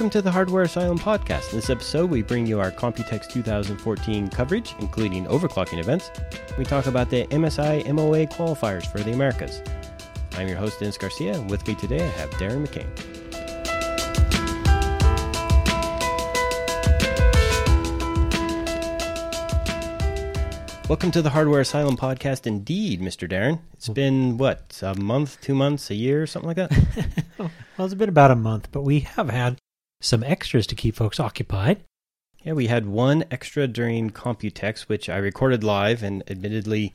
Welcome to the Hardware Asylum podcast. In this episode, we bring you our Computex 2014 coverage, including overclocking events. We talk about the MSI MOA qualifiers for the Americas. I'm your host, Dennis Garcia, and with me today I have Darren McCain. Welcome to the Hardware Asylum podcast, indeed, Mr. Darren. It's mm-hmm. been, what, a month, two months, a year, something like that? well, it's been about a month, but we have had some extras to keep folks occupied. Yeah, we had one extra during Computex, which I recorded live, and admittedly,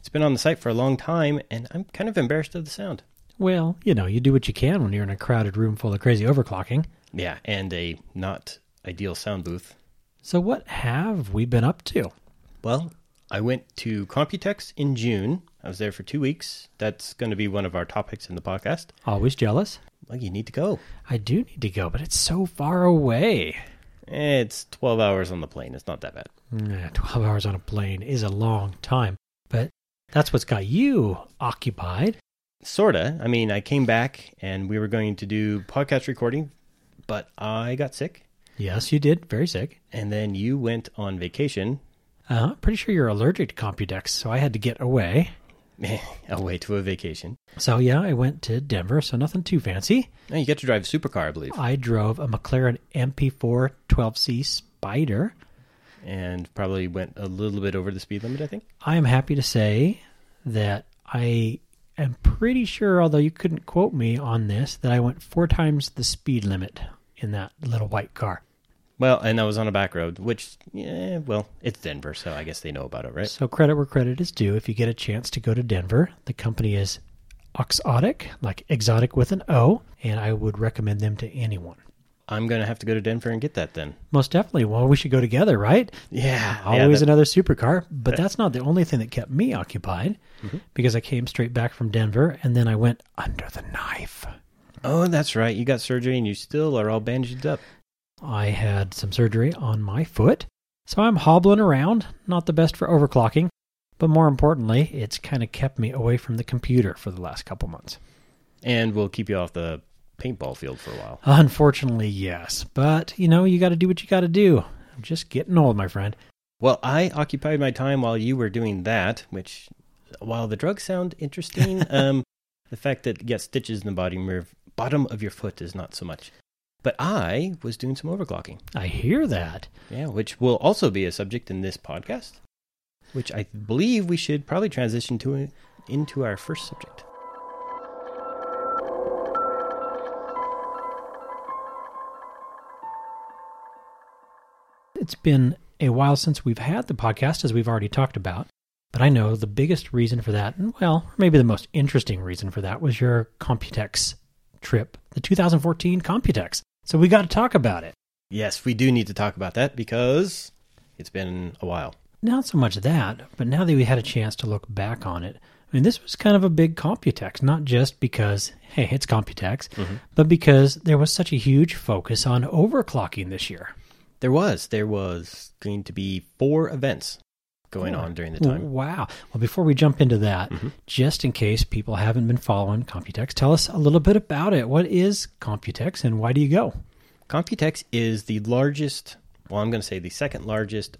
it's been on the site for a long time, and I'm kind of embarrassed of the sound. Well, you know, you do what you can when you're in a crowded room full of crazy overclocking. Yeah, and a not ideal sound booth. So, what have we been up to? Well, I went to Computex in June. I was there for two weeks. That's going to be one of our topics in the podcast. Always jealous? Well, you need to go. I do need to go, but it's so far away. It's 12 hours on the plane. It's not that bad. Yeah, 12 hours on a plane is a long time, but that's what's got you occupied. Sorta. I mean, I came back and we were going to do podcast recording, but I got sick. Yes, you did. Very sick. And then you went on vacation. Uh, pretty sure you're allergic to Computex, so I had to get away. away to a vacation. So yeah, I went to Denver, so nothing too fancy. Oh, you get to drive a supercar, I believe. I drove a McLaren MP4 12C Spider. And probably went a little bit over the speed limit, I think. I am happy to say that I am pretty sure, although you couldn't quote me on this, that I went four times the speed limit in that little white car. Well, and I was on a back road, which, yeah, well, it's Denver, so I guess they know about it, right? So credit where credit is due. If you get a chance to go to Denver, the company is Oxotic, like exotic with an O, and I would recommend them to anyone. I'm going to have to go to Denver and get that then. Most definitely. Well, we should go together, right? Yeah. Always yeah, another supercar. But that's not the only thing that kept me occupied mm-hmm. because I came straight back from Denver and then I went under the knife. Oh, that's right. You got surgery and you still are all bandaged up. I had some surgery on my foot, so I'm hobbling around. Not the best for overclocking, but more importantly, it's kind of kept me away from the computer for the last couple months. And we'll keep you off the paintball field for a while. Unfortunately, yes. But, you know, you got to do what you got to do. I'm just getting old, my friend. Well, I occupied my time while you were doing that, which, while the drugs sound interesting, um, the fact that you get stitches in the bottom, bottom of your foot is not so much. But I was doing some overclocking. I hear that. Yeah, which will also be a subject in this podcast, which I believe we should probably transition to into our first subject. It's been a while since we've had the podcast, as we've already talked about. But I know the biggest reason for that, and well, maybe the most interesting reason for that, was your Computex trip, the 2014 Computex. So we got to talk about it. Yes, we do need to talk about that because it's been a while. Not so much that, but now that we had a chance to look back on it, I mean, this was kind of a big Computex, not just because, hey, it's Computex, mm-hmm. but because there was such a huge focus on overclocking this year. There was. There was going to be four events going on during the time. Wow. Well, before we jump into that, mm-hmm. just in case people haven't been following Computex, tell us a little bit about it. What is Computex and why do you go? Computex is the largest, well, I'm going to say the second largest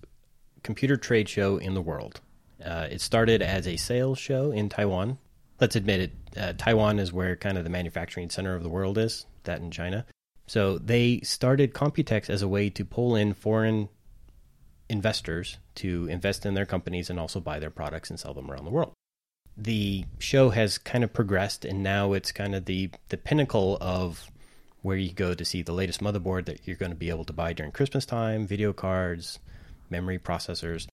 computer trade show in the world. Uh, it started as a sales show in Taiwan. Let's admit it, uh, Taiwan is where kind of the manufacturing center of the world is, that in China. So they started Computex as a way to pull in foreign investors to invest in their companies and also buy their products and sell them around the world. The show has kind of progressed and now it's kind of the the pinnacle of where you go to see the latest motherboard that you're going to be able to buy during Christmas time, video cards, memory processors.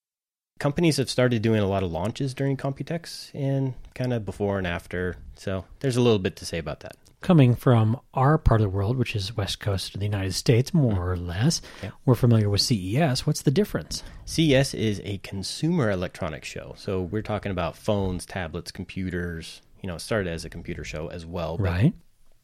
Companies have started doing a lot of launches during Computex and kind of before and after. So there's a little bit to say about that coming from our part of the world, which is west coast of the United States, mm-hmm. more or less, yeah. we're familiar with CES. What's the difference? CES is a consumer electronics show. So we're talking about phones, tablets, computers. You know, it started as a computer show as well. right.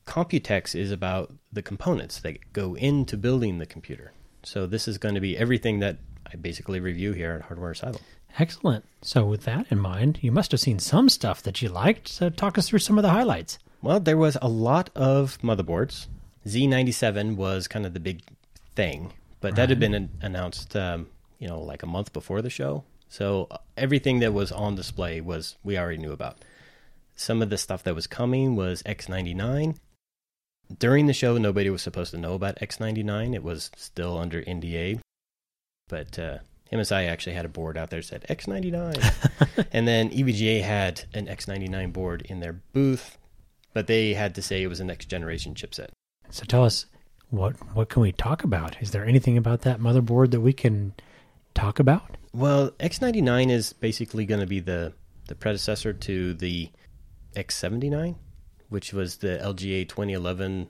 Computex is about the components that go into building the computer. So this is going to be everything that I basically review here at Hardware Asylum. Excellent. So with that in mind, you must have seen some stuff that you liked. So talk us through some of the highlights. Well, there was a lot of motherboards, Z97 was kind of the big thing, but that had been an- announced, um, you know, like a month before the show. So uh, everything that was on display was we already knew about. Some of the stuff that was coming was X99. During the show, nobody was supposed to know about X99. It was still under NDA. But uh, MSI actually had a board out there that said X99. and then EVGA had an X99 board in their booth, but they had to say it was a next generation chipset. So tell us what what can we talk about? Is there anything about that motherboard that we can talk about? Well, X99 is basically going to be the, the predecessor to the X79, which was the LGA 2011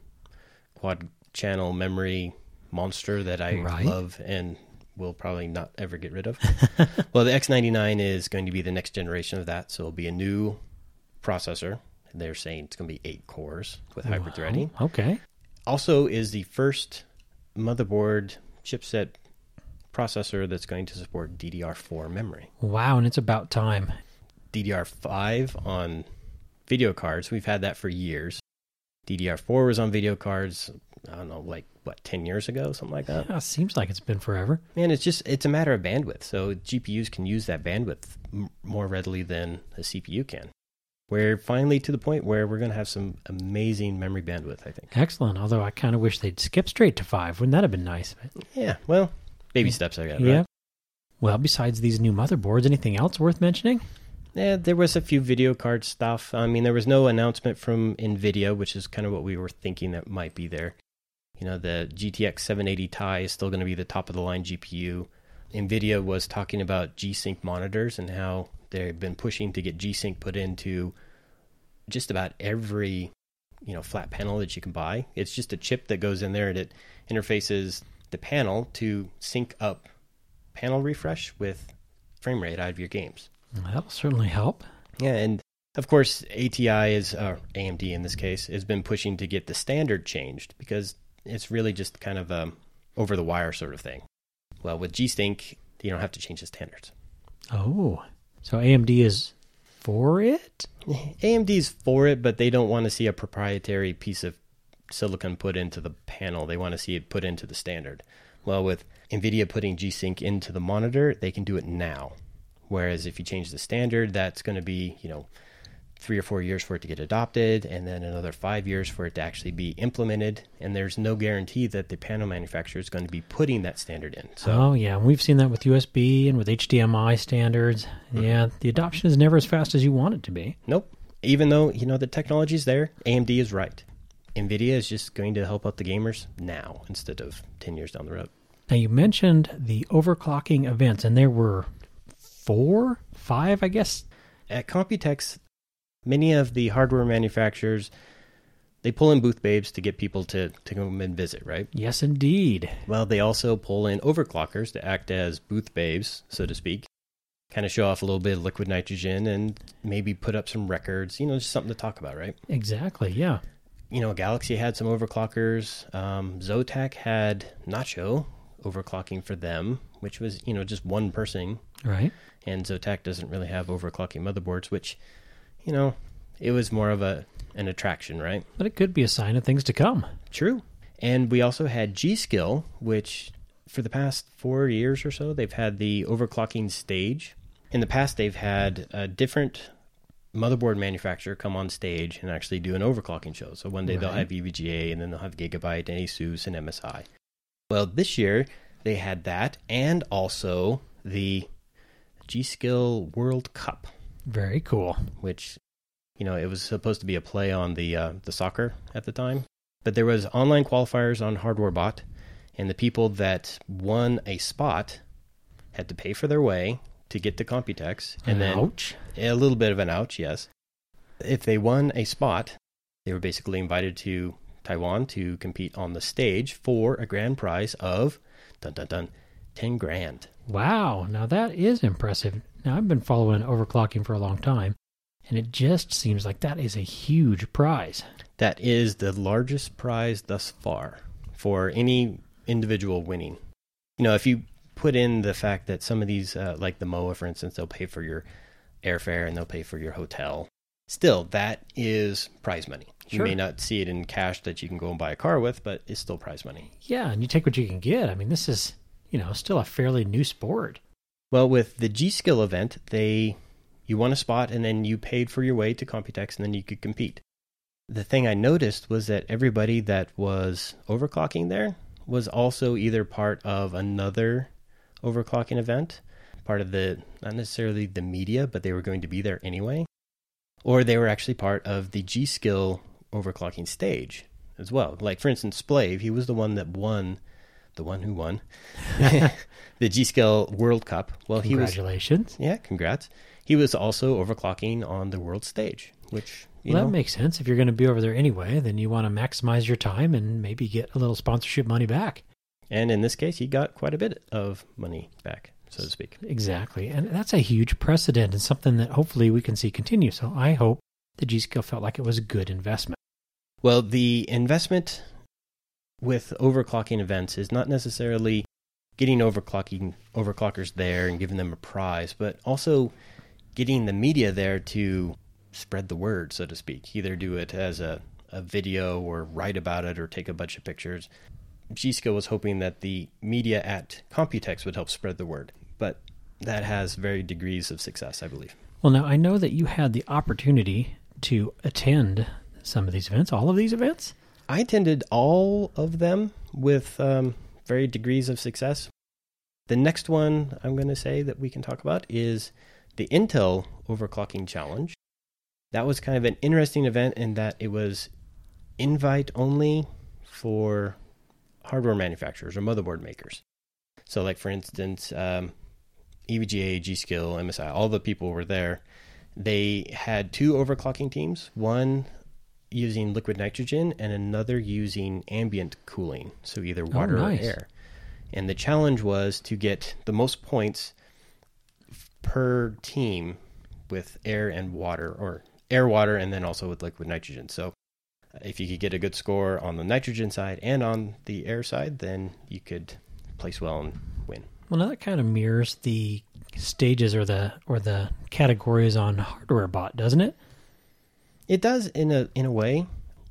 quad channel memory monster that I Right. love and will probably not ever get rid of. well, the X99 is going to be the next generation of that, so it'll be a new processor. They're saying it's going to be eight cores with hybrid threading. Okay. Also, is the first motherboard chipset processor that's going to support DDR4 memory. Wow, and it's about time. DDR5 on video cards. We've had that for years. DDR4 was on video cards, I don't know, like what, 10 years ago, something like that. Yeah, seems like it's been forever. Man, it's just, it's a matter of bandwidth. So GPUs can use that bandwidth m- more readily than a CPU can. We're finally to the point where we're going to have some amazing memory bandwidth, I think. Excellent. Although I kind of wish they'd skip straight to five. Wouldn't that have been nice? But, Yeah, well, baby steps, I guess. yeah. Right? Well, besides these new motherboards, anything else worth mentioning? Yeah, there was a few video card stuff. I mean, there was no announcement from Nvidia, which is kind of what we were thinking that might be there. You know, the GTX 780 Ti is still going to be the top of the line GPU. Nvidia was talking about G-Sync monitors and how they've been pushing to get G-Sync put into just about every, you know, flat panel that you can buy. It's just a chip that goes in there and it interfaces the panel to sync up panel refresh with frame rate out of your games. That'll certainly help. Yeah, and of course, ATI is uh, AMD in this case has been pushing to get the standard changed because it's really just kind of a over the wire sort of thing. Well, with G-Sync, you don't have to change the standards. Oh, so AMD is for it? AMD's for it, but they don't want to see a proprietary piece of silicon put into the panel. They want to see it put into the standard. Well, with NVIDIA putting G-Sync into the monitor, they can do it now. Whereas if you change the standard, that's going to be, you know, three or four years for it to get adopted, and then another five years for it to actually be implemented. And there's no guarantee that the panel manufacturer is going to be putting that standard in. So, Oh, yeah. We've seen that with USB and with HDMI standards. Mm-hmm. Yeah, the adoption is never as fast as you want it to be. nope. Even though, you know, the technology is there, AMD is right. NVIDIA is just going to help out the gamers now instead of 10 years down the road. Now, you mentioned the overclocking events, and there were four, five, I guess. At Computex, many of the hardware manufacturers they pull in booth babes to get people to, to come and visit, right? Yes, indeed. Well, they also pull in overclockers to act as booth babes, so to speak. Kind of show off a little bit of liquid nitrogen and maybe put up some records, you know, just something to talk about, right? Exactly. Yeah. You know, Galaxy had some overclockers. Um, Zotac had Nacho overclocking for them, which was, you know, just one person. Right. And Zotac doesn't really have overclocking motherboards, which, you know, it was more of a an attraction, right? But it could be a sign of things to come. True. And we also had G Skill, which for the past four years or so, they've had the overclocking stage. In the past, they've had a different motherboard manufacturer come on stage and actually do an overclocking show. So one day they'll have EVGA, and then they'll have Gigabyte and Asus and MSI. Well, this year they had that, and also the G Skill World Cup Very cool. which you know it was supposed to be a play on the uh, the soccer at the time but there was online qualifiers on hardwarebot and the people that won a spot had to pay for their way to get to computex and then Ouch. a little bit of an ouch yes if they won a spot they were basically invited to taiwan to compete on the stage for a grand prize of dun dun dun 10 grand Wow. Now that is impressive. Now I've been following overclocking for a long time, and it just seems like that is a huge prize. That is the largest prize thus far for any individual winning. You know, if you put in the fact that some of these, uh, like the MOA, for instance, they'll pay for your airfare and they'll pay for your hotel. still, that is prize money. You Sure. may not see it in cash that you can go and buy a car with, but it's still prize money. Yeah, and you take what you can get. I mean, this is, you know, still a fairly new sport. Well, with the G Skill event, they you won a spot and then you paid for your way to Computex and then you could compete. The thing I noticed was that everybody that was overclocking there was also either part of another overclocking event, part of the not necessarily the media, but they were going to be there anyway, or they were actually part of the G Skill overclocking stage as well. Like for instance, Splave, he was the one that won, the one who won the G Skill World Cup. Well, he was Congratulations. yeah, congrats. He was also overclocking on the world stage, which you well, know that makes sense. If you're going to be over there anyway, then you want to maximize your time and maybe get a little sponsorship money back. and in this case, he got quite a bit of money back, so to speak. Exactly. And that's a huge precedent and something that hopefully we can see continue. So I hope the G Skill felt like it was a good investment. Well, the investment with overclocking events is not necessarily getting overclocking overclockers there and giving them a prize, but also getting the media there to spread the word, so to speak. Either do it as a, a video or write about it or take a bunch of pictures. G-Skill was hoping that the media at Computex would help spread the word, but that has varied degrees of success, I believe. Well, now I know that you had the opportunity to attend some of these events, all of these events. I attended all of them with um, varied degrees of success. The next one I'm going to say that we can talk about is the Intel Overclocking Challenge. That was kind of an interesting event in that it was invite only for hardware manufacturers or motherboard makers. So, like for instance, um, EVGA, G Skill, MSI, all the people were there. They had two overclocking teams. One using liquid nitrogen and another using ambient cooling, so either water nice. or air. And the challenge was to get the most points per team with air and water, or air, water, and then also with liquid nitrogen. So uh, if you could get a good score on the nitrogen side and on the air side, then you could place well and win. Well, now that kind of mirrors the stages or the or the categories on Hardware Bot, doesn't it? It does in a in a way.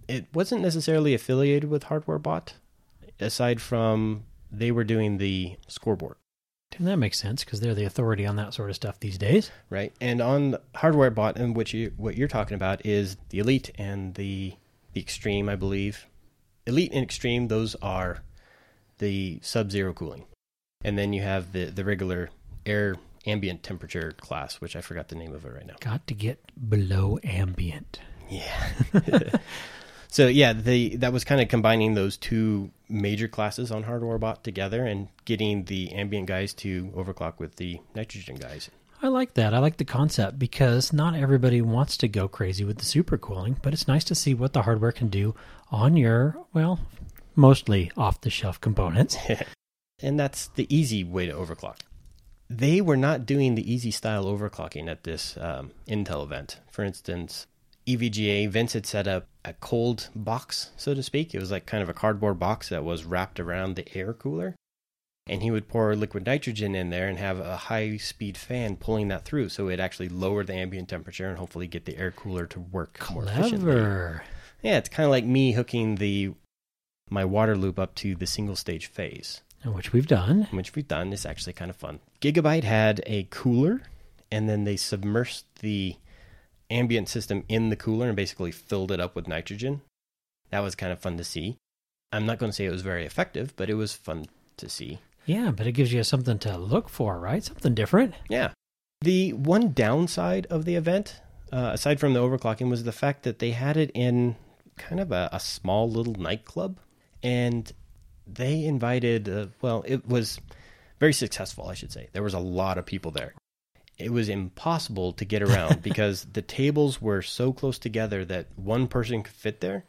It wasn't necessarily affiliated with Hardware Bot, aside from they were doing the scoreboard, And that makes sense because they're the authority on that sort of stuff these days. right? And on Hardware Bot, and which you what you're talking about is the Elite and the the Extreme, I believe. Elite and Extreme, those are the sub-zero cooling, and then you have the the regular air ambient temperature class, which I forgot the name of it right now. Got to get below ambient. Yeah. so yeah, the that was kind of combining those two major classes on Hardware Bot together and getting the ambient guys to overclock with the nitrogen guys. I like that. I like the concept because not everybody wants to go crazy with the supercooling, but it's nice to see what the hardware can do on your, well, mostly off the shelf components. and that's the easy way to overclock. They were not doing the easy style overclocking at this um, Intel event. For instance, EVGA, Vince had set up a cold box, so to speak. It was like kind of a cardboard box that was wrapped around the air cooler. And he would pour liquid nitrogen in there and have a high speed fan pulling that through. So it actually lowered the ambient temperature and hopefully get the air cooler to work more efficiently. Clever. Yeah, it's kind of like me hooking the my water loop up to the single stage phase Which we've done. which we've done. It's actually kind of fun. Gigabyte had a cooler, and then they submersed the ambient system in the cooler and basically filled it up with nitrogen. That was kind of fun to see. I'm not going to say it was very effective, but it was fun to see. Yeah, but it gives you something to look for, right? Something different. Yeah. The one downside of the event, uh, aside from the overclocking, was the fact that they had it in kind of a, a small little nightclub. And they invited, uh, well, it was very successful, I should say. There was a lot of people there. It was impossible to get around because the tables were so close together that one person could fit there.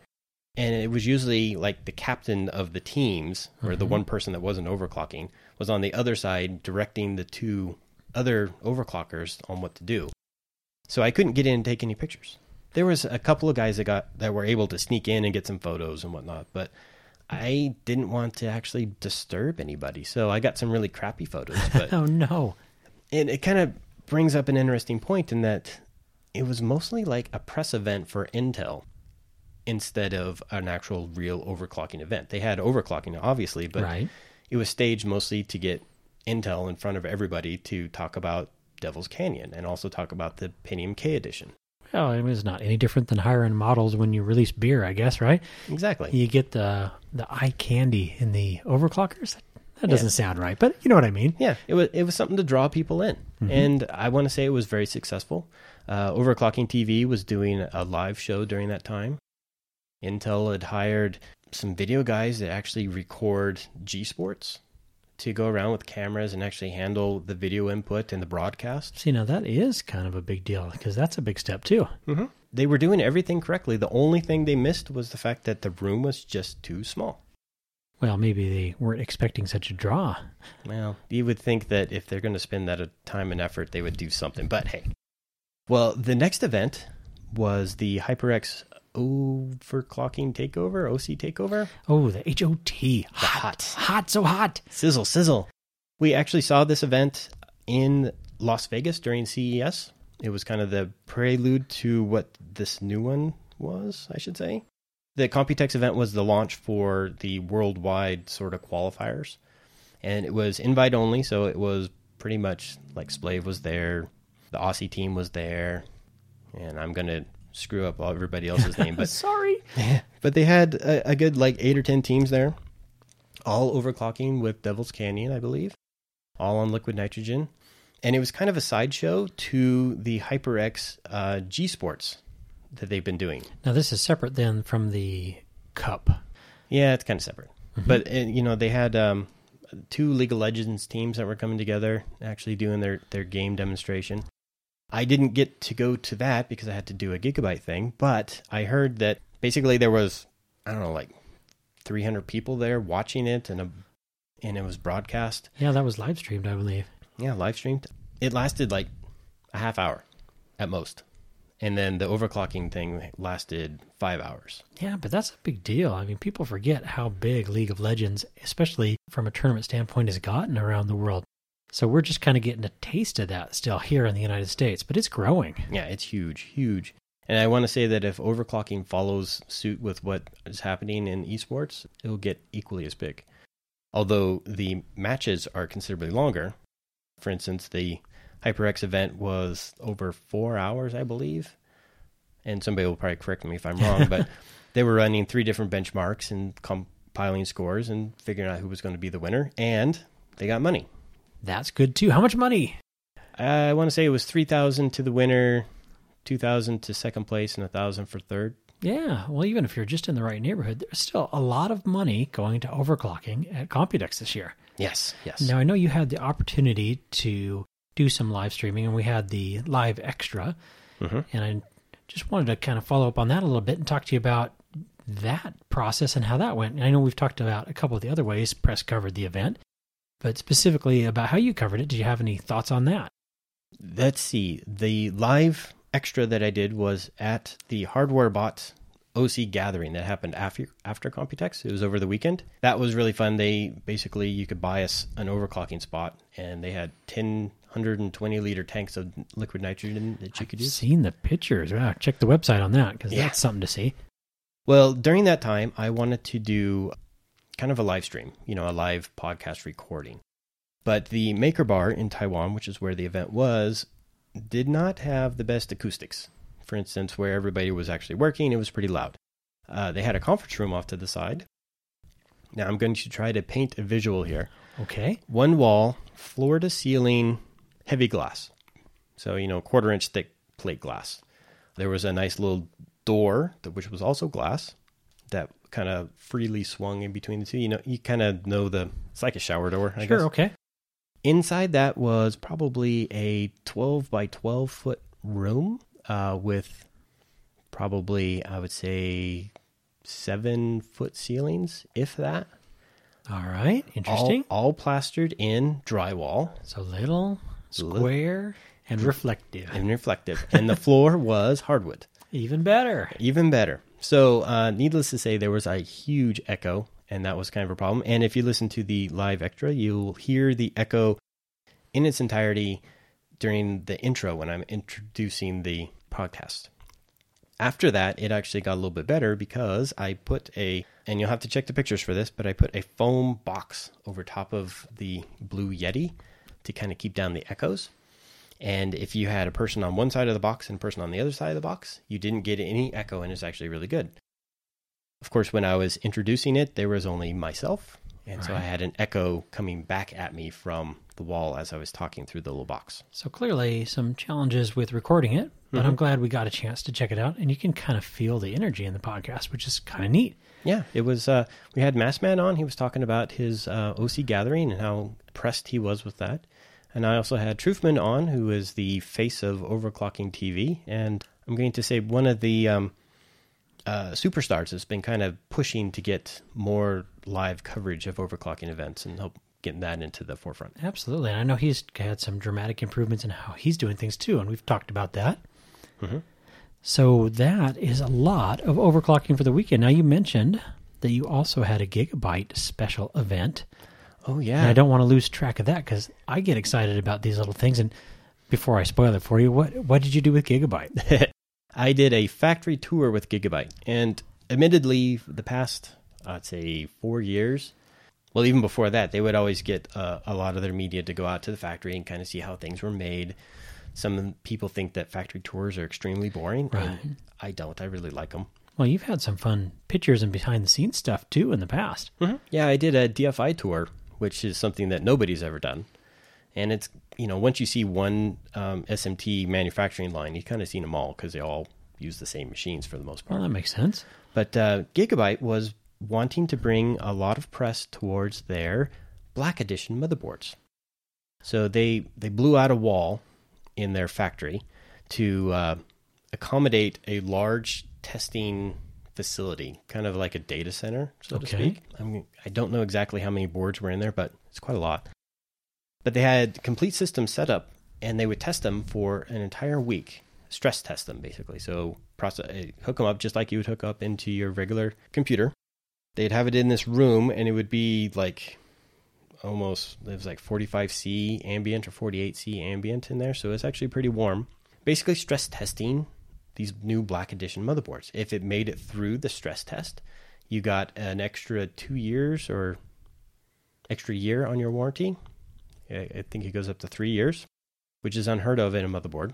And it was usually like the captain of the teams, or the Mhm. one person that wasn't overclocking, was on the other side directing the two other overclockers on what to do. So I couldn't get in and take any pictures. There was a couple of guys that got that were able to sneak in and get some photos and whatnot, but I didn't want to actually disturb anybody, so I got some really crappy photos. But Oh no. and it kind of brings up an interesting point in that it was mostly like a press event for Intel instead of an actual real overclocking event. They had overclocking, obviously, but right. it was staged mostly to get Intel in front of everybody to talk about Devil's Canyon and also talk about the Pentium K edition. Well, it was not any different than higher end models when you release beer, I guess, right? Exactly. You get the the eye candy in the overclockers. That doesn't sound right, but you know what I mean. Yeah, it was it was something to draw people in, Mm-hmm. and I want to say it was very successful. Uh, Overclocking TV was doing a live show during that time. Intel had hired some video guys that actually record eSports to go around with cameras and actually handle the video input and the broadcast. See, now that is kind of a big deal because that's a big step too. Mm-hmm. They were doing everything correctly. The only thing they missed was the fact that the room was just too small. Well, maybe they weren't expecting such a draw. Well, you would think that if they're going to spend that time and effort, they would do something. But hey. Well, the next event was the HyperX overclocking takeover, OC takeover. Oh, the HOT. hot. Hot, so hot. Sizzle, sizzle. We actually saw this event in Las Vegas during CES. It was kind of the prelude to what this new one was, I should say. The Computex event was the launch for the worldwide sort of qualifiers. And it was invite only, so it was pretty much like Splave was there, the Aussie team was there, and I'm going to screw up everybody else's name, but Sorry. but they had a, a good like eight or ten teams there, all overclocking with Devil's Canyon, I believe, all on liquid nitrogen, and it was kind of a sideshow to the HyperX uh, eSports that they've been doing. Now, this is separate then from the cup. Yeah, it's kind of separate, but uh, you know they had um, two League of Legends teams that were coming together, actually doing their their game demonstration. I didn't get to go to that because I had to do a gigabyte thing, but I heard that basically there was I don't know like 300 people there watching it and a and it was broadcast. Yeah, that was live streamed, I believe. Yeah, live streamed. It lasted like a half hour at most. And then the overclocking thing lasted 5 hours. Yeah, but that's a big deal. I mean, people forget how big League of Legends, especially from a tournament standpoint, has gotten around the world. So we're just kind of getting a taste of that still here in the United States, but it's growing. Yeah, it's huge, huge. And I want to say that if overclocking follows suit with what is happening in esports, it'll get equally as big. Although the matches are considerably longer. For instance, the HyperX event was over four hours, I believe. And somebody will probably correct me if I'm wrong, but they were running three different benchmarks and compiling scores and figuring out who was going to be the winner. And they got money. That's good too. How much money? I want to say it was 3000 to the winner, 2000 to second place, and 1000 for third. Yeah, well, even if you're just in the right neighborhood, there's still a lot of money going to overclocking at Computex this year. Yes, yes. Now, I know you had the opportunity to do some live streaming, and we had the live extra. Mhm. And I just wanted to kind of follow up on that a little bit and talk to you about that process and how that went. And I know we've talked about a couple of the other ways press covered the event, but specifically about how you covered it. Did you have any thoughts on that? Let's see. The live extra that I did was at the Hardware Bot OC gathering that happened after after Computex. It was over the weekend. That was really fun. They basically you could buy us an overclocking spot, and they had 10, 120 liter tanks of liquid nitrogen that you could I've use. seen the pictures. Wow, check the website on that because Yeah. that's something to see. Well, during that time, I wanted to do kind of a live stream, you know, a live podcast recording. But the Maker Bar in Taiwan, which is where the event was, did not have the best acoustics. For instance, where everybody was actually working, it was pretty loud. Uh, they had a conference room off to the side. Now, I'm going to try to paint a visual here. Okay. One wall, floor to ceiling, heavy glass. So, you know, quarter inch thick plate glass. There was a nice little door, that- which was also glass, that kind of freely swung in between the two. You know, you kind of know the, it's like a shower door, I sure. guess. Okay. Inside that was probably a 12 by 12 foot room uh, with probably, I would say, seven foot ceilings, if that. All right. All, Interesting. all plastered in drywall. so little, square, and reflective. and reflective. And the floor was hardwood. Even better. Even better. So, uh, needless to say, there was a huge echo, and that was kind of a problem. And if you listen to the live extra, you'll hear the echo in its entirety during the intro when I'm introducing the podcast. After that, it actually got a little bit better because I put a, and you'll have to check the pictures for this, but I put a foam box over top of the Blue Yeti to kind of keep down the echoes. And if you had a person on one side of the box and a person on the other side of the box, you didn't get any echo, and it's actually really good. Of course, when I was introducing it, there was only myself, and so I had an echo coming back at me from the wall as I was talking through the little box. So clearly, some challenges with recording it, but Mm-hmm. I'm glad we got a chance to check it out, and you can kind of feel the energy in the podcast, which is kind of neat. Yeah, it was. Uh, we had Massman on. He was talking about his uh, OC gathering and how impressed he was with that. And I also had Trouffman on, who is the face of overclocking TV. And I'm going to say one of the um, uh, superstars has been kind of pushing to get more live coverage of overclocking events and help getting that into the forefront. Absolutely. And I know he's had some dramatic improvements in how he's doing things too, and we've talked about that. Mm-hmm. So that is a lot of overclocking for the weekend. Now, you mentioned that you also had a Gigabyte special event. Oh And yeah, I don't want to lose track of that because I get excited about these little things. And before I spoil it for you, what what did you do with Gigabyte? I did a factory tour with Gigabyte, and admittedly, the past I'd say four years, well, even before that, they would always get uh, a lot of their media to go out to the factory and kind of see how things were made. Some people think that factory tours are extremely boring, Right. and I don't. I really like them. Well, you've had some fun pictures and behind the scenes stuff too in the past. Yeah, I did a DFI tour, which is something that nobody's ever done. And it's, you know, once you see one um, SMT manufacturing line, you've kind of seen them all because they all use the same machines for the most part. Well, that makes sense. But uh, Gigabyte was wanting to bring a lot of press towards their Black Edition motherboards. So they they blew out a wall in their factory to uh, accommodate a large testing facility, kind of like a data center, so to speak. I mean, I don't know exactly how many boards were in there, but it's quite a lot. But they had complete systems set up, and they would test them for an entire week, stress test them basically. So process, uh, hook them up just like you would hook up into your regular computer. They'd have it in this room, and it would be like almost it was like 45C ambient or 48C ambient in there, so it's actually pretty warm. Basically, stress testing these new Black Edition motherboards. If it made it through the stress test, you got an extra two years or extra year on your warranty. I think it goes up to three years, which is unheard of in a motherboard.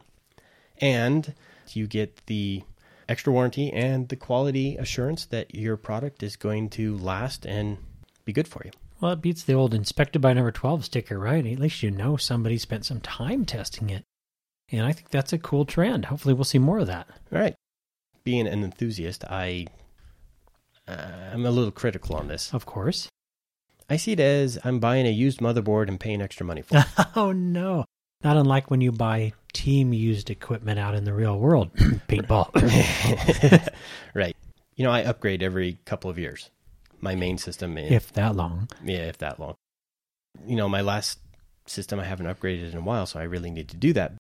And you get the extra warranty and the quality assurance that your product is going to last and be good for you. Well, it beats the old inspected by number 12 sticker, right? At least you know somebody spent some time testing it. And I think that's a cool trend. Hopefully, we'll see more of that. All right. Being an enthusiast, I uh, I'm a little critical on this. Of course. I see it as I'm buying a used motherboard and paying extra money for it. oh, no. Not unlike when you buy team used equipment out in the real world. Paintball. right. You know, I upgrade every couple of years. My main system, is, if that long. yeah, if that long. You know, my last system I haven't upgraded in a while, so I really need to do that.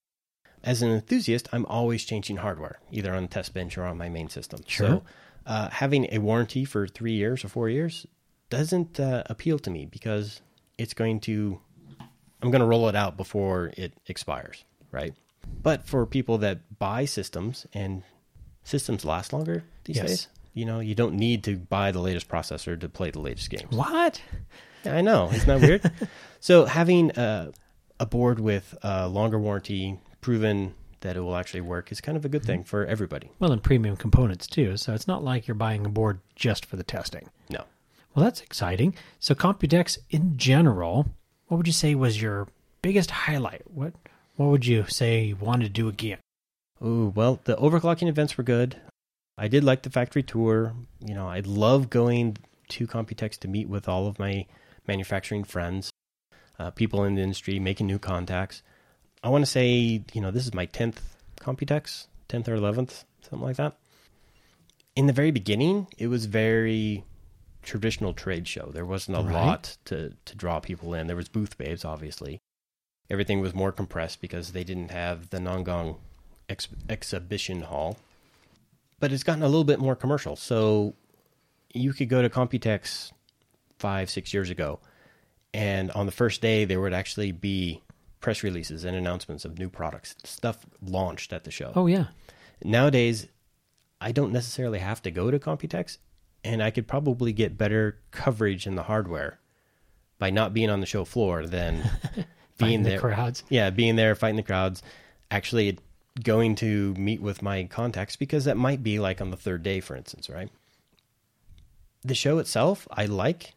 As an enthusiast, I'm always changing hardware, either on the test bench or on my main system. Sure. So, uh, having a warranty for three years or four years doesn't uh, appeal to me because it's going to, I'm going to roll it out before it expires, right? But for people that buy systems and systems last longer these Yes. days, you know, you don't need to buy the latest processor to play the latest games. What? I know. Isn't that weird? so having a, a board with a longer warranty, proven that it will actually work, is kind of a good thing for everybody. Well, and premium components too. So it's not like you're buying a board just for the testing. No. Well, that's exciting. So Computex in general, what would you say was your biggest highlight? What what would you say you wanted to do again? Ooh, well, the overclocking events were good. I did like the factory tour. You know, I love going to Computex to meet with all of my manufacturing friends, uh, people in the industry, making new contacts. I want to say, you know, this is my 10th Computex, 10th or 11th, something like that. In the very beginning, it was very traditional trade show. There wasn't a Right. lot to, to draw people in. There was booth babes, obviously. Everything was more compressed because they didn't have the Nangang ex- exhibition hall. But it's gotten a little bit more commercial. So you could go to Computex five, six years ago, and on the first day, there would actually be press releases and announcements of new products, stuff launched at the show. Oh yeah. Nowadays, I don't necessarily have to go to Computex, and I could probably get better coverage in the hardware by not being on the show floor than being Fighting the there. crowds. Yeah, being there, fighting the crowds, actually going to meet with my contacts because that might be like on the third day, for instance, right? The show itself, I like.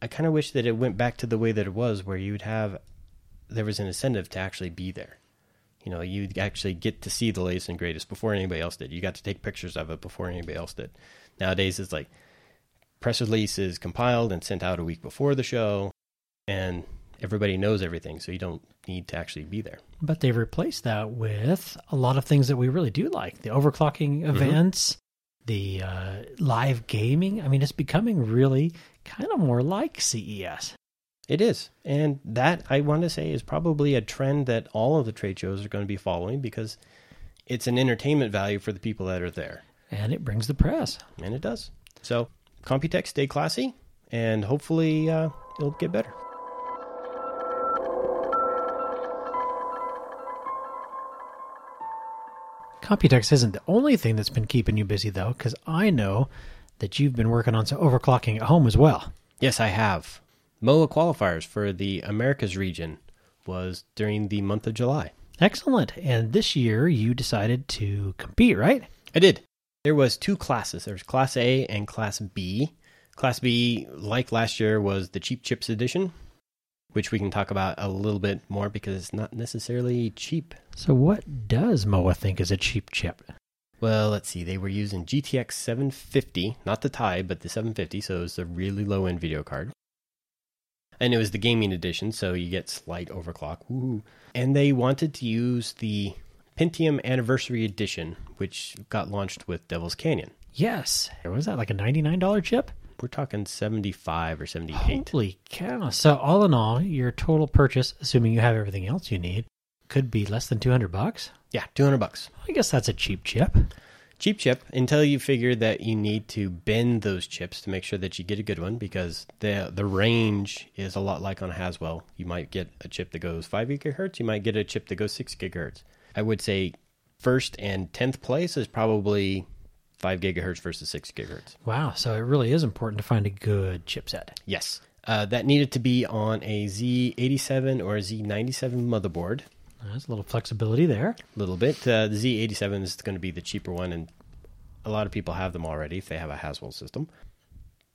I kind of wish that it went back to the way that it was, where you'd have there was an incentive to actually be there. You know, you'd actually get to see the latest and greatest before anybody else did. You got to take pictures of it before anybody else did. Nowadays, it's like press release is compiled and sent out a week before the show, and everybody knows everything, so you don't need to actually be there. But they've replaced that with a lot of things that we really do like the overclocking events, the uh, live gaming. I mean, it's becoming really kind of more like CES. It is. And that, I want to say, is probably a trend that all of the trade shows are going to be following because it's an entertainment value for the people that are there. And it brings the press. And it does. So, Computex, stay classy, and hopefully uh, it'll get better. Computex isn't the only thing that's been keeping you busy, though, because I know that you've been working on some overclocking at home as well. Yes, I have. MOA qualifiers for the Americas region was during the month of July. Excellent. And this year you decided to compete, right? I did. There was two classes. There's Class A and Class B. Class B, like last year, was the Cheap Chips edition, which we can talk about a little bit more because it's not necessarily cheap. So, what does MOA think is a cheap chip? Well, let's see. They were using GTX 750, not the Ti, but the 750, so it was a really low end video card. And it was the gaming edition, so you get slight overclock. Woo. And they wanted to use the Pentium Anniversary Edition, which got launched with Devil's Canyon. Yes. Was that like a $99 chip? We're talking 75 or 78. Holy cow. So, all in all, your total purchase, assuming you have everything else you need, could be less than 200 bucks. Yeah, 200 bucks. I guess that's a cheap chip. Cheap chip until you figure that you need to bend those chips to make sure that you get a good one because the the range is a lot like on a Haswell. You might get a chip that goes 5 gigahertz, you might get a chip that goes 6 gigahertz. I would say first and 10th place is probably 5 gigahertz versus 6 gigahertz. Wow. So, it really is important to find a good chipset. Yes. Uh, that needed to be on a Z87 or a Z97 motherboard. There's a little flexibility there. a little bit. Uh, the Z87 is going to be the cheaper one, and a lot of people have them already if they have a Haswell system.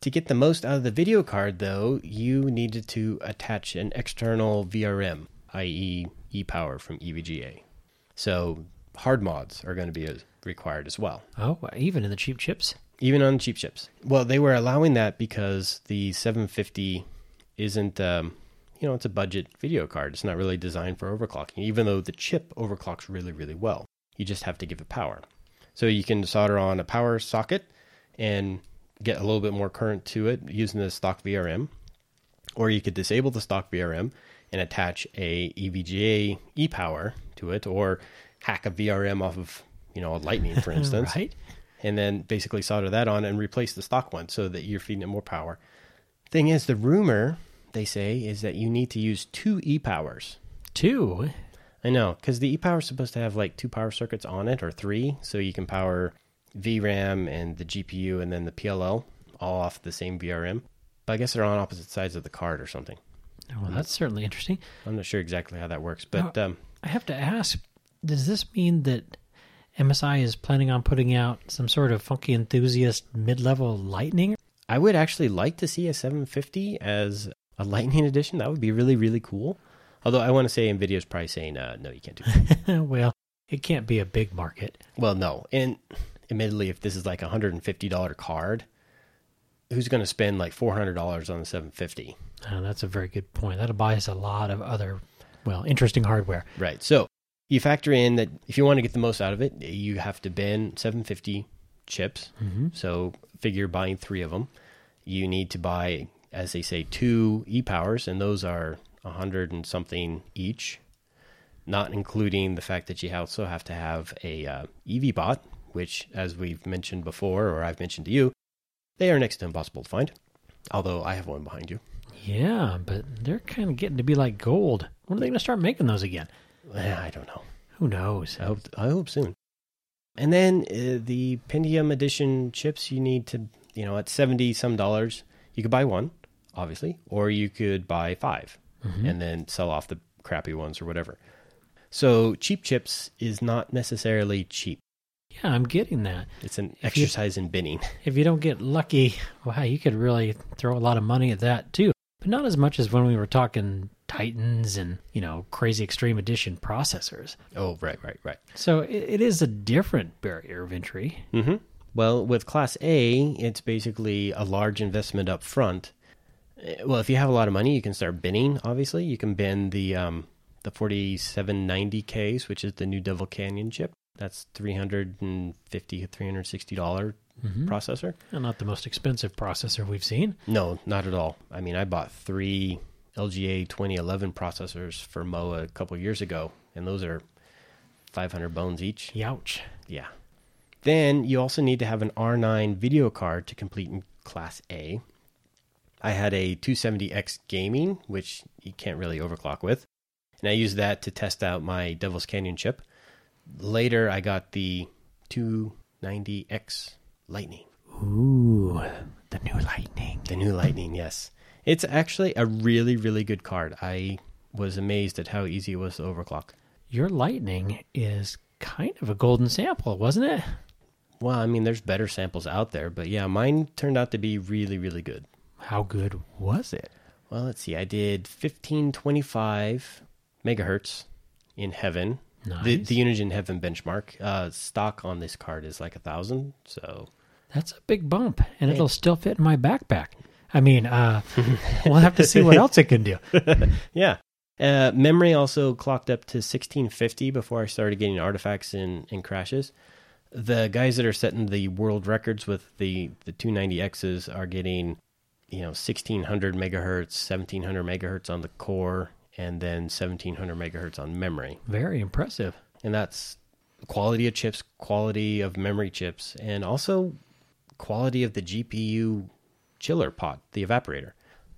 To get the most out of the video card, though, you needed to attach an external VRM, i.e., ePower from EVGA. So hard mods are going to be uh, required as well, Oh, even in the cheap chips? even on cheap chips. Well, they were allowing that because the 750 isn't, um, you know, it's a budget video card. It's not really designed for overclocking, even though the chip overclocks really, really well. You just have to give it power. So you can solder on a power socket and get a little bit more current to it using the stock VRM, or you could disable the stock VRM and attach a EVGA ePower to it, or hack a VRM off of you know a Lightning, for instance, right? and then basically solder that on and replace the stock one so that you're feeding it more power. Thing is, the rumor they say is that you need to use two e-powers. Two. I know, because the e-power is supposed to have like two power circuits on it or three, so you can power VRAM and the GPU and then the PLL all off the same VRM. But I guess they're on opposite sides of the card or something. Well, that's certainly interesting. I'm not sure exactly how that works, but um, I have to ask does this mean that MSI is planning on putting out some sort of funky enthusiast mid level lightning? I would actually like to see a 750 as a Lightning edition. That would be really, really cool. Although I want to say NVIDIA's probably saying, uh, no, you can't do that. well, it can't be a big market. well, no. And admittedly, if this is like a $150 card, who's going to spend like $400 on the 750? Uh, that's a very good point. That'll buy us a lot of other, well, interesting hardware. Right. So you factor in that if you want to get the most out of it, you have to bend 750 chips. Mm-hmm. So figure buying three of them. You need to buy, as they say, two e powers, and those are a hundred and something each, not including the fact that you also have to have a uh, EV bot, which, as we've mentioned before, or I've mentioned to you, they are next to impossible to find. Although I have one behind you. Yeah, but they're kind of getting to be like gold. When are they going to start making those again? I don't know. Who knows? I hope I hope soon. And then uh, the Pentium edition chips, you need to, you know, at 70 some dollars, you could buy one, obviously, or you could buy 5 and then sell off the crappy ones or whatever. So cheap chips is not necessarily cheap. Yeah, I'm getting that. It's an If you- exercise in binning. If you don't get lucky, wow, you could really throw a lot of money at that too. But not as much as when we were talking Titans and, you know, crazy extreme edition processors. Oh, right, right, right. So it, it is a different barrier of entry. hmm Well, with Class A, it's basically a large investment up front. Eh, Well, if you have a lot of money, you can start binning. Obviously, you can bin the um, the 4790Ks, which is the new Devil Canyon chip. That's 350 360 dollar processor. And not the most expensive processor we've seen. No, not at all. I mean, I bought three LGA 2011 processors for MOA a couple years ago, and those are 500 bones each. Youch. Yeah. Then you also need to have an R9 video card to complete in Class A. I had a 270X gaming, which you can't really overclock with, and I used that to test out my Devil's Canyon chip. Later, I got the 290X Lightning. Ooh, the new Lightning. The new Lightning, yes. It's actually a really, really good card. I was amazed at how easy it was to overclock. Your Lightning is kind of a golden sample, wasn't it? Well, I mean, there's better samples out there, but yeah, mine turned out to be really, really good. How good was it? Well, let's see. I did 1525 megahertz in heaven. The, Nice. the Unigine Heaven benchmark. Uh, stock on this card is like a thousand. So That's a big bump, and it'll still fit in my backpack. I mean, uh, we'll have to see what else it can do. yeah. Uh, memory also clocked up to 1650 before I started getting artifacts and, and crashes. The guys that are setting the world records with the, the 290Xs are getting, you know, 1600 megahertz, 1700 megahertz on the core, and then 1700 megahertz on memory. Very impressive. and that's quality of chips, quality of memory chips, and also quality of the GPU chiller pot, the evaporator.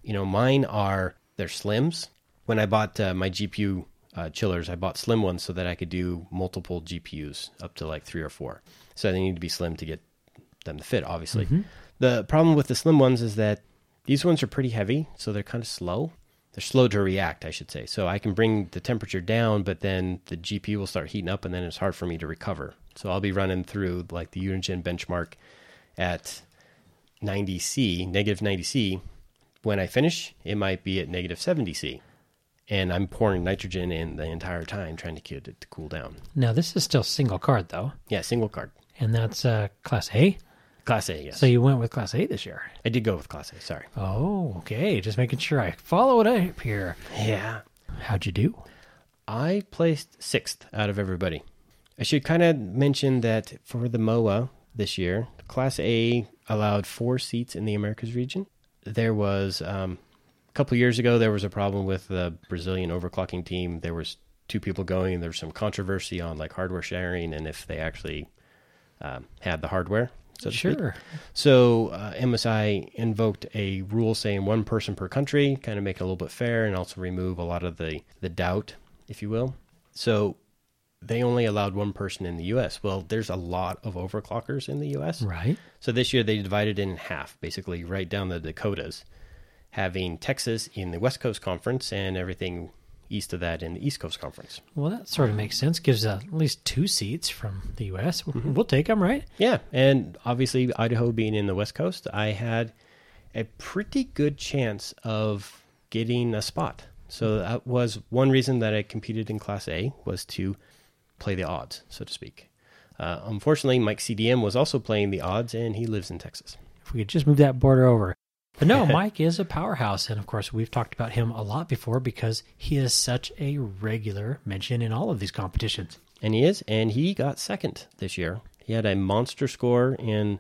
You know, mine are they're slims. When I bought uh, my GPU uh, chillers, I bought slim ones so that I could do multiple GPUs up to like three or four. So they need to be slim to get them to fit, obviously. The problem with the slim ones is that these ones are pretty heavy, so they're kind of slow. They're slow to react, I should say. So I can bring the temperature down, but then the GPU will start heating up, and then it's hard for me to recover. So I'll be running through like the Unigine benchmark at 90C, negative 90C. When I finish, it might be at negative 70C. And I'm pouring nitrogen in the entire time trying to get it to cool down. Now, this is still single card, though, Yeah, single card. and that's uh, Class A. Class A, yes. So you went with Class A this year. I did go with Class A, sorry. Oh, okay. Just making sure I follow it up here. Yeah. How'd you do? I placed sixth out of everybody. I should kind of mention that for the MOA this year, Class A allowed four seats in the Americas region. There was um, a couple years ago there was a problem with the Brazilian overclocking team. There was two people going, and there was some controversy on like hardware sharing and if they actually um, had the hardware. So. Sure. So uh, MSI invoked a rule saying one person per country, kind of make it a little bit fair, and also remove a lot of the the doubt, if you will. So they only allowed one person in the U.S. Well, there's a lot of overclockers in the U.S. Right. So this year they divided it in half, basically right down the Dakotas, having Texas in the West Coast Conference and everything east of that in the East Coast Conference. Well, that sort of makes sense. Gives uh, at least two seats from the U.S. We'll take them, right? Yeah, and obviously Idaho being in the West Coast, I had a pretty good chance of getting a spot. So that was one reason that I competed in Class A was to play the odds, so to speak. Uh, unfortunately, Mike CDM was also playing the odds, and he lives in Texas. If we could just move that border over. But no, Mike is a powerhouse. And of course, we've talked about him a lot before because he is such a regular mention in all of these competitions. And he is, and he got second this year. He had a monster score in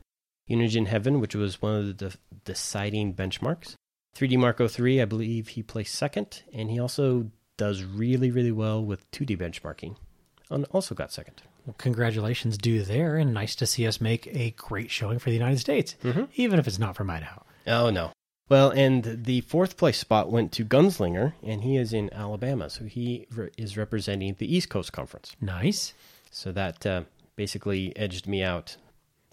Unigine Heaven, which was one of the de- deciding benchmarks. 3DMark 03, I believe he placed second, and he also does really, really well with 2D benchmarking, and also got second. Well, congratulations due there, and nice to see us make a great showing for the United States, mm-hmm. even if it's not from Idaho. Oh, no. Well, and the fourth place spot went to Gunslinger, and he is in Alabama, so he re- is representing the East Coast Conference. Nice. So that uh, basically edged me out.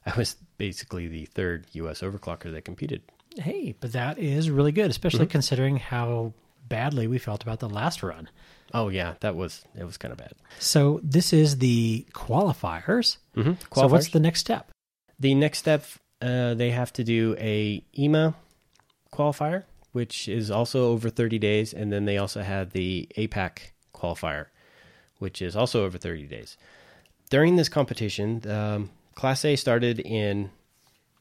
I was basically the third U.S. overclocker that competed. Hey, but that is really good, especially considering how badly we felt about the last run. Oh yeah, that was it was kind of bad. So this is the qualifiers. Mm-hmm. So what's the next step? the next step? Uh, they have to do a EMA qualifier, which is also over 30 days, and then they also had the APAC qualifier, which is also over 30 days. During this competition, um, Class A started in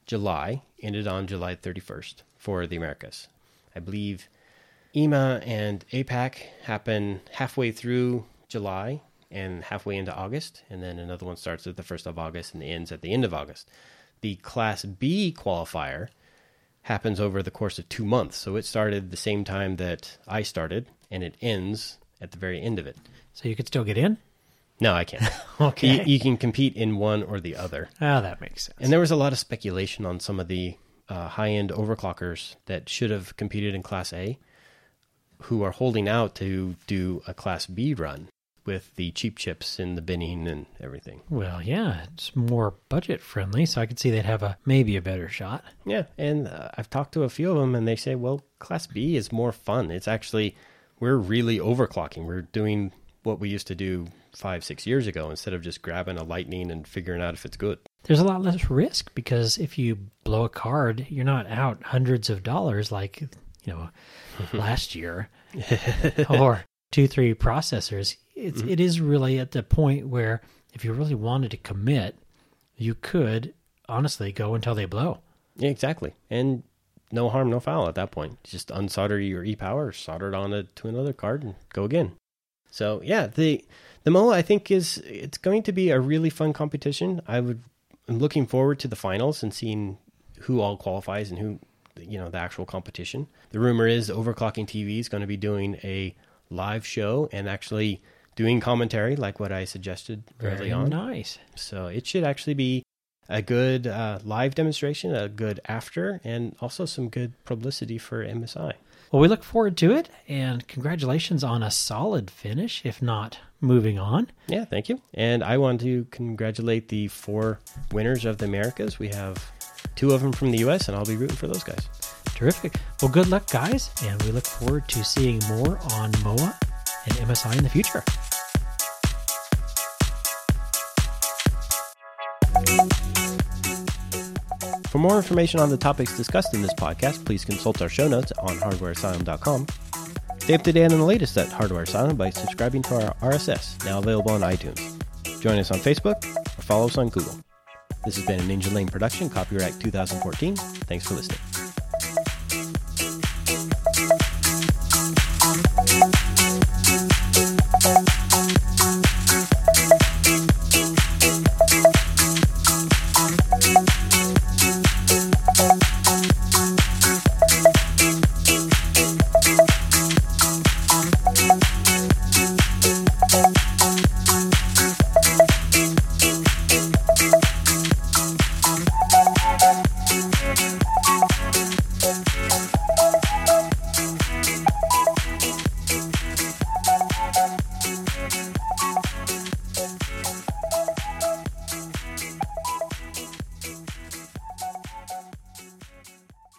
July, ended on July 31st for the Americas. I believe EMA and APAC happen halfway through July and halfway into August, and then another one starts at the 1st of August and ends at the end of August. The Class B qualifier happens over the course of two months, so it started the same time that I started, and it ends at the very end of it. So you could still get in? No, I can't. Okay. you, you can compete in one or the other. Ah, that makes sense. And there was a lot of speculation on some of the uh, high end overclockers that should have competed in Class A who are holding out to do a Class B run with the cheap chips and the binning and everything. well, yeah, it's more budget friendly, so I could see they'd have a maybe a better shot. Yeah, and uh, I've talked to a few of them, and they say, well, Class B is more fun. It's actually, we're really overclocking. We're doing what we used to do five, six years ago instead of just grabbing a lightning and figuring out if it's good. There's a lot less risk because if you blow a card, you're not out hundreds of dollars like, you know, last year or two, three processors. It's mm-hmm. it is really at the point where if you really wanted to commit, you could honestly go until they blow. Yeah, exactly. And no harm, no foul at that point. Just unsolder your e power, solder it on a, to another card, and go again. So yeah, the the MOA I think is it's going to be a really fun competition. I would I'm looking forward to the finals and seeing who all qualifies and who you know the actual competition. The rumor is Overclocking TV is going to be doing a live show and actually doing commentary like what I suggested early on. nice. So it should actually be a good uh, live demonstration, a good after, and also some good publicity for MSI. Well, we look forward to it, and congratulations on a solid finish, if not moving on. Yeah, thank you. And I want to congratulate the four winners of the Americas. We have two of them from the U.S., and I'll be rooting for those guys. Terrific. Well, good luck, guys, and we look forward to seeing more on MOA and MSI in the future. For more information on the topics discussed in this podcast, please consult our show notes on hardwareasylum.com. Stay up to date on the latest at Hardware Asylum by subscribing to our RSS, now available on iTunes. Join us on Facebook or follow us on Google. This has been a Ninjalane production, copyright 2014. Thanks for listening.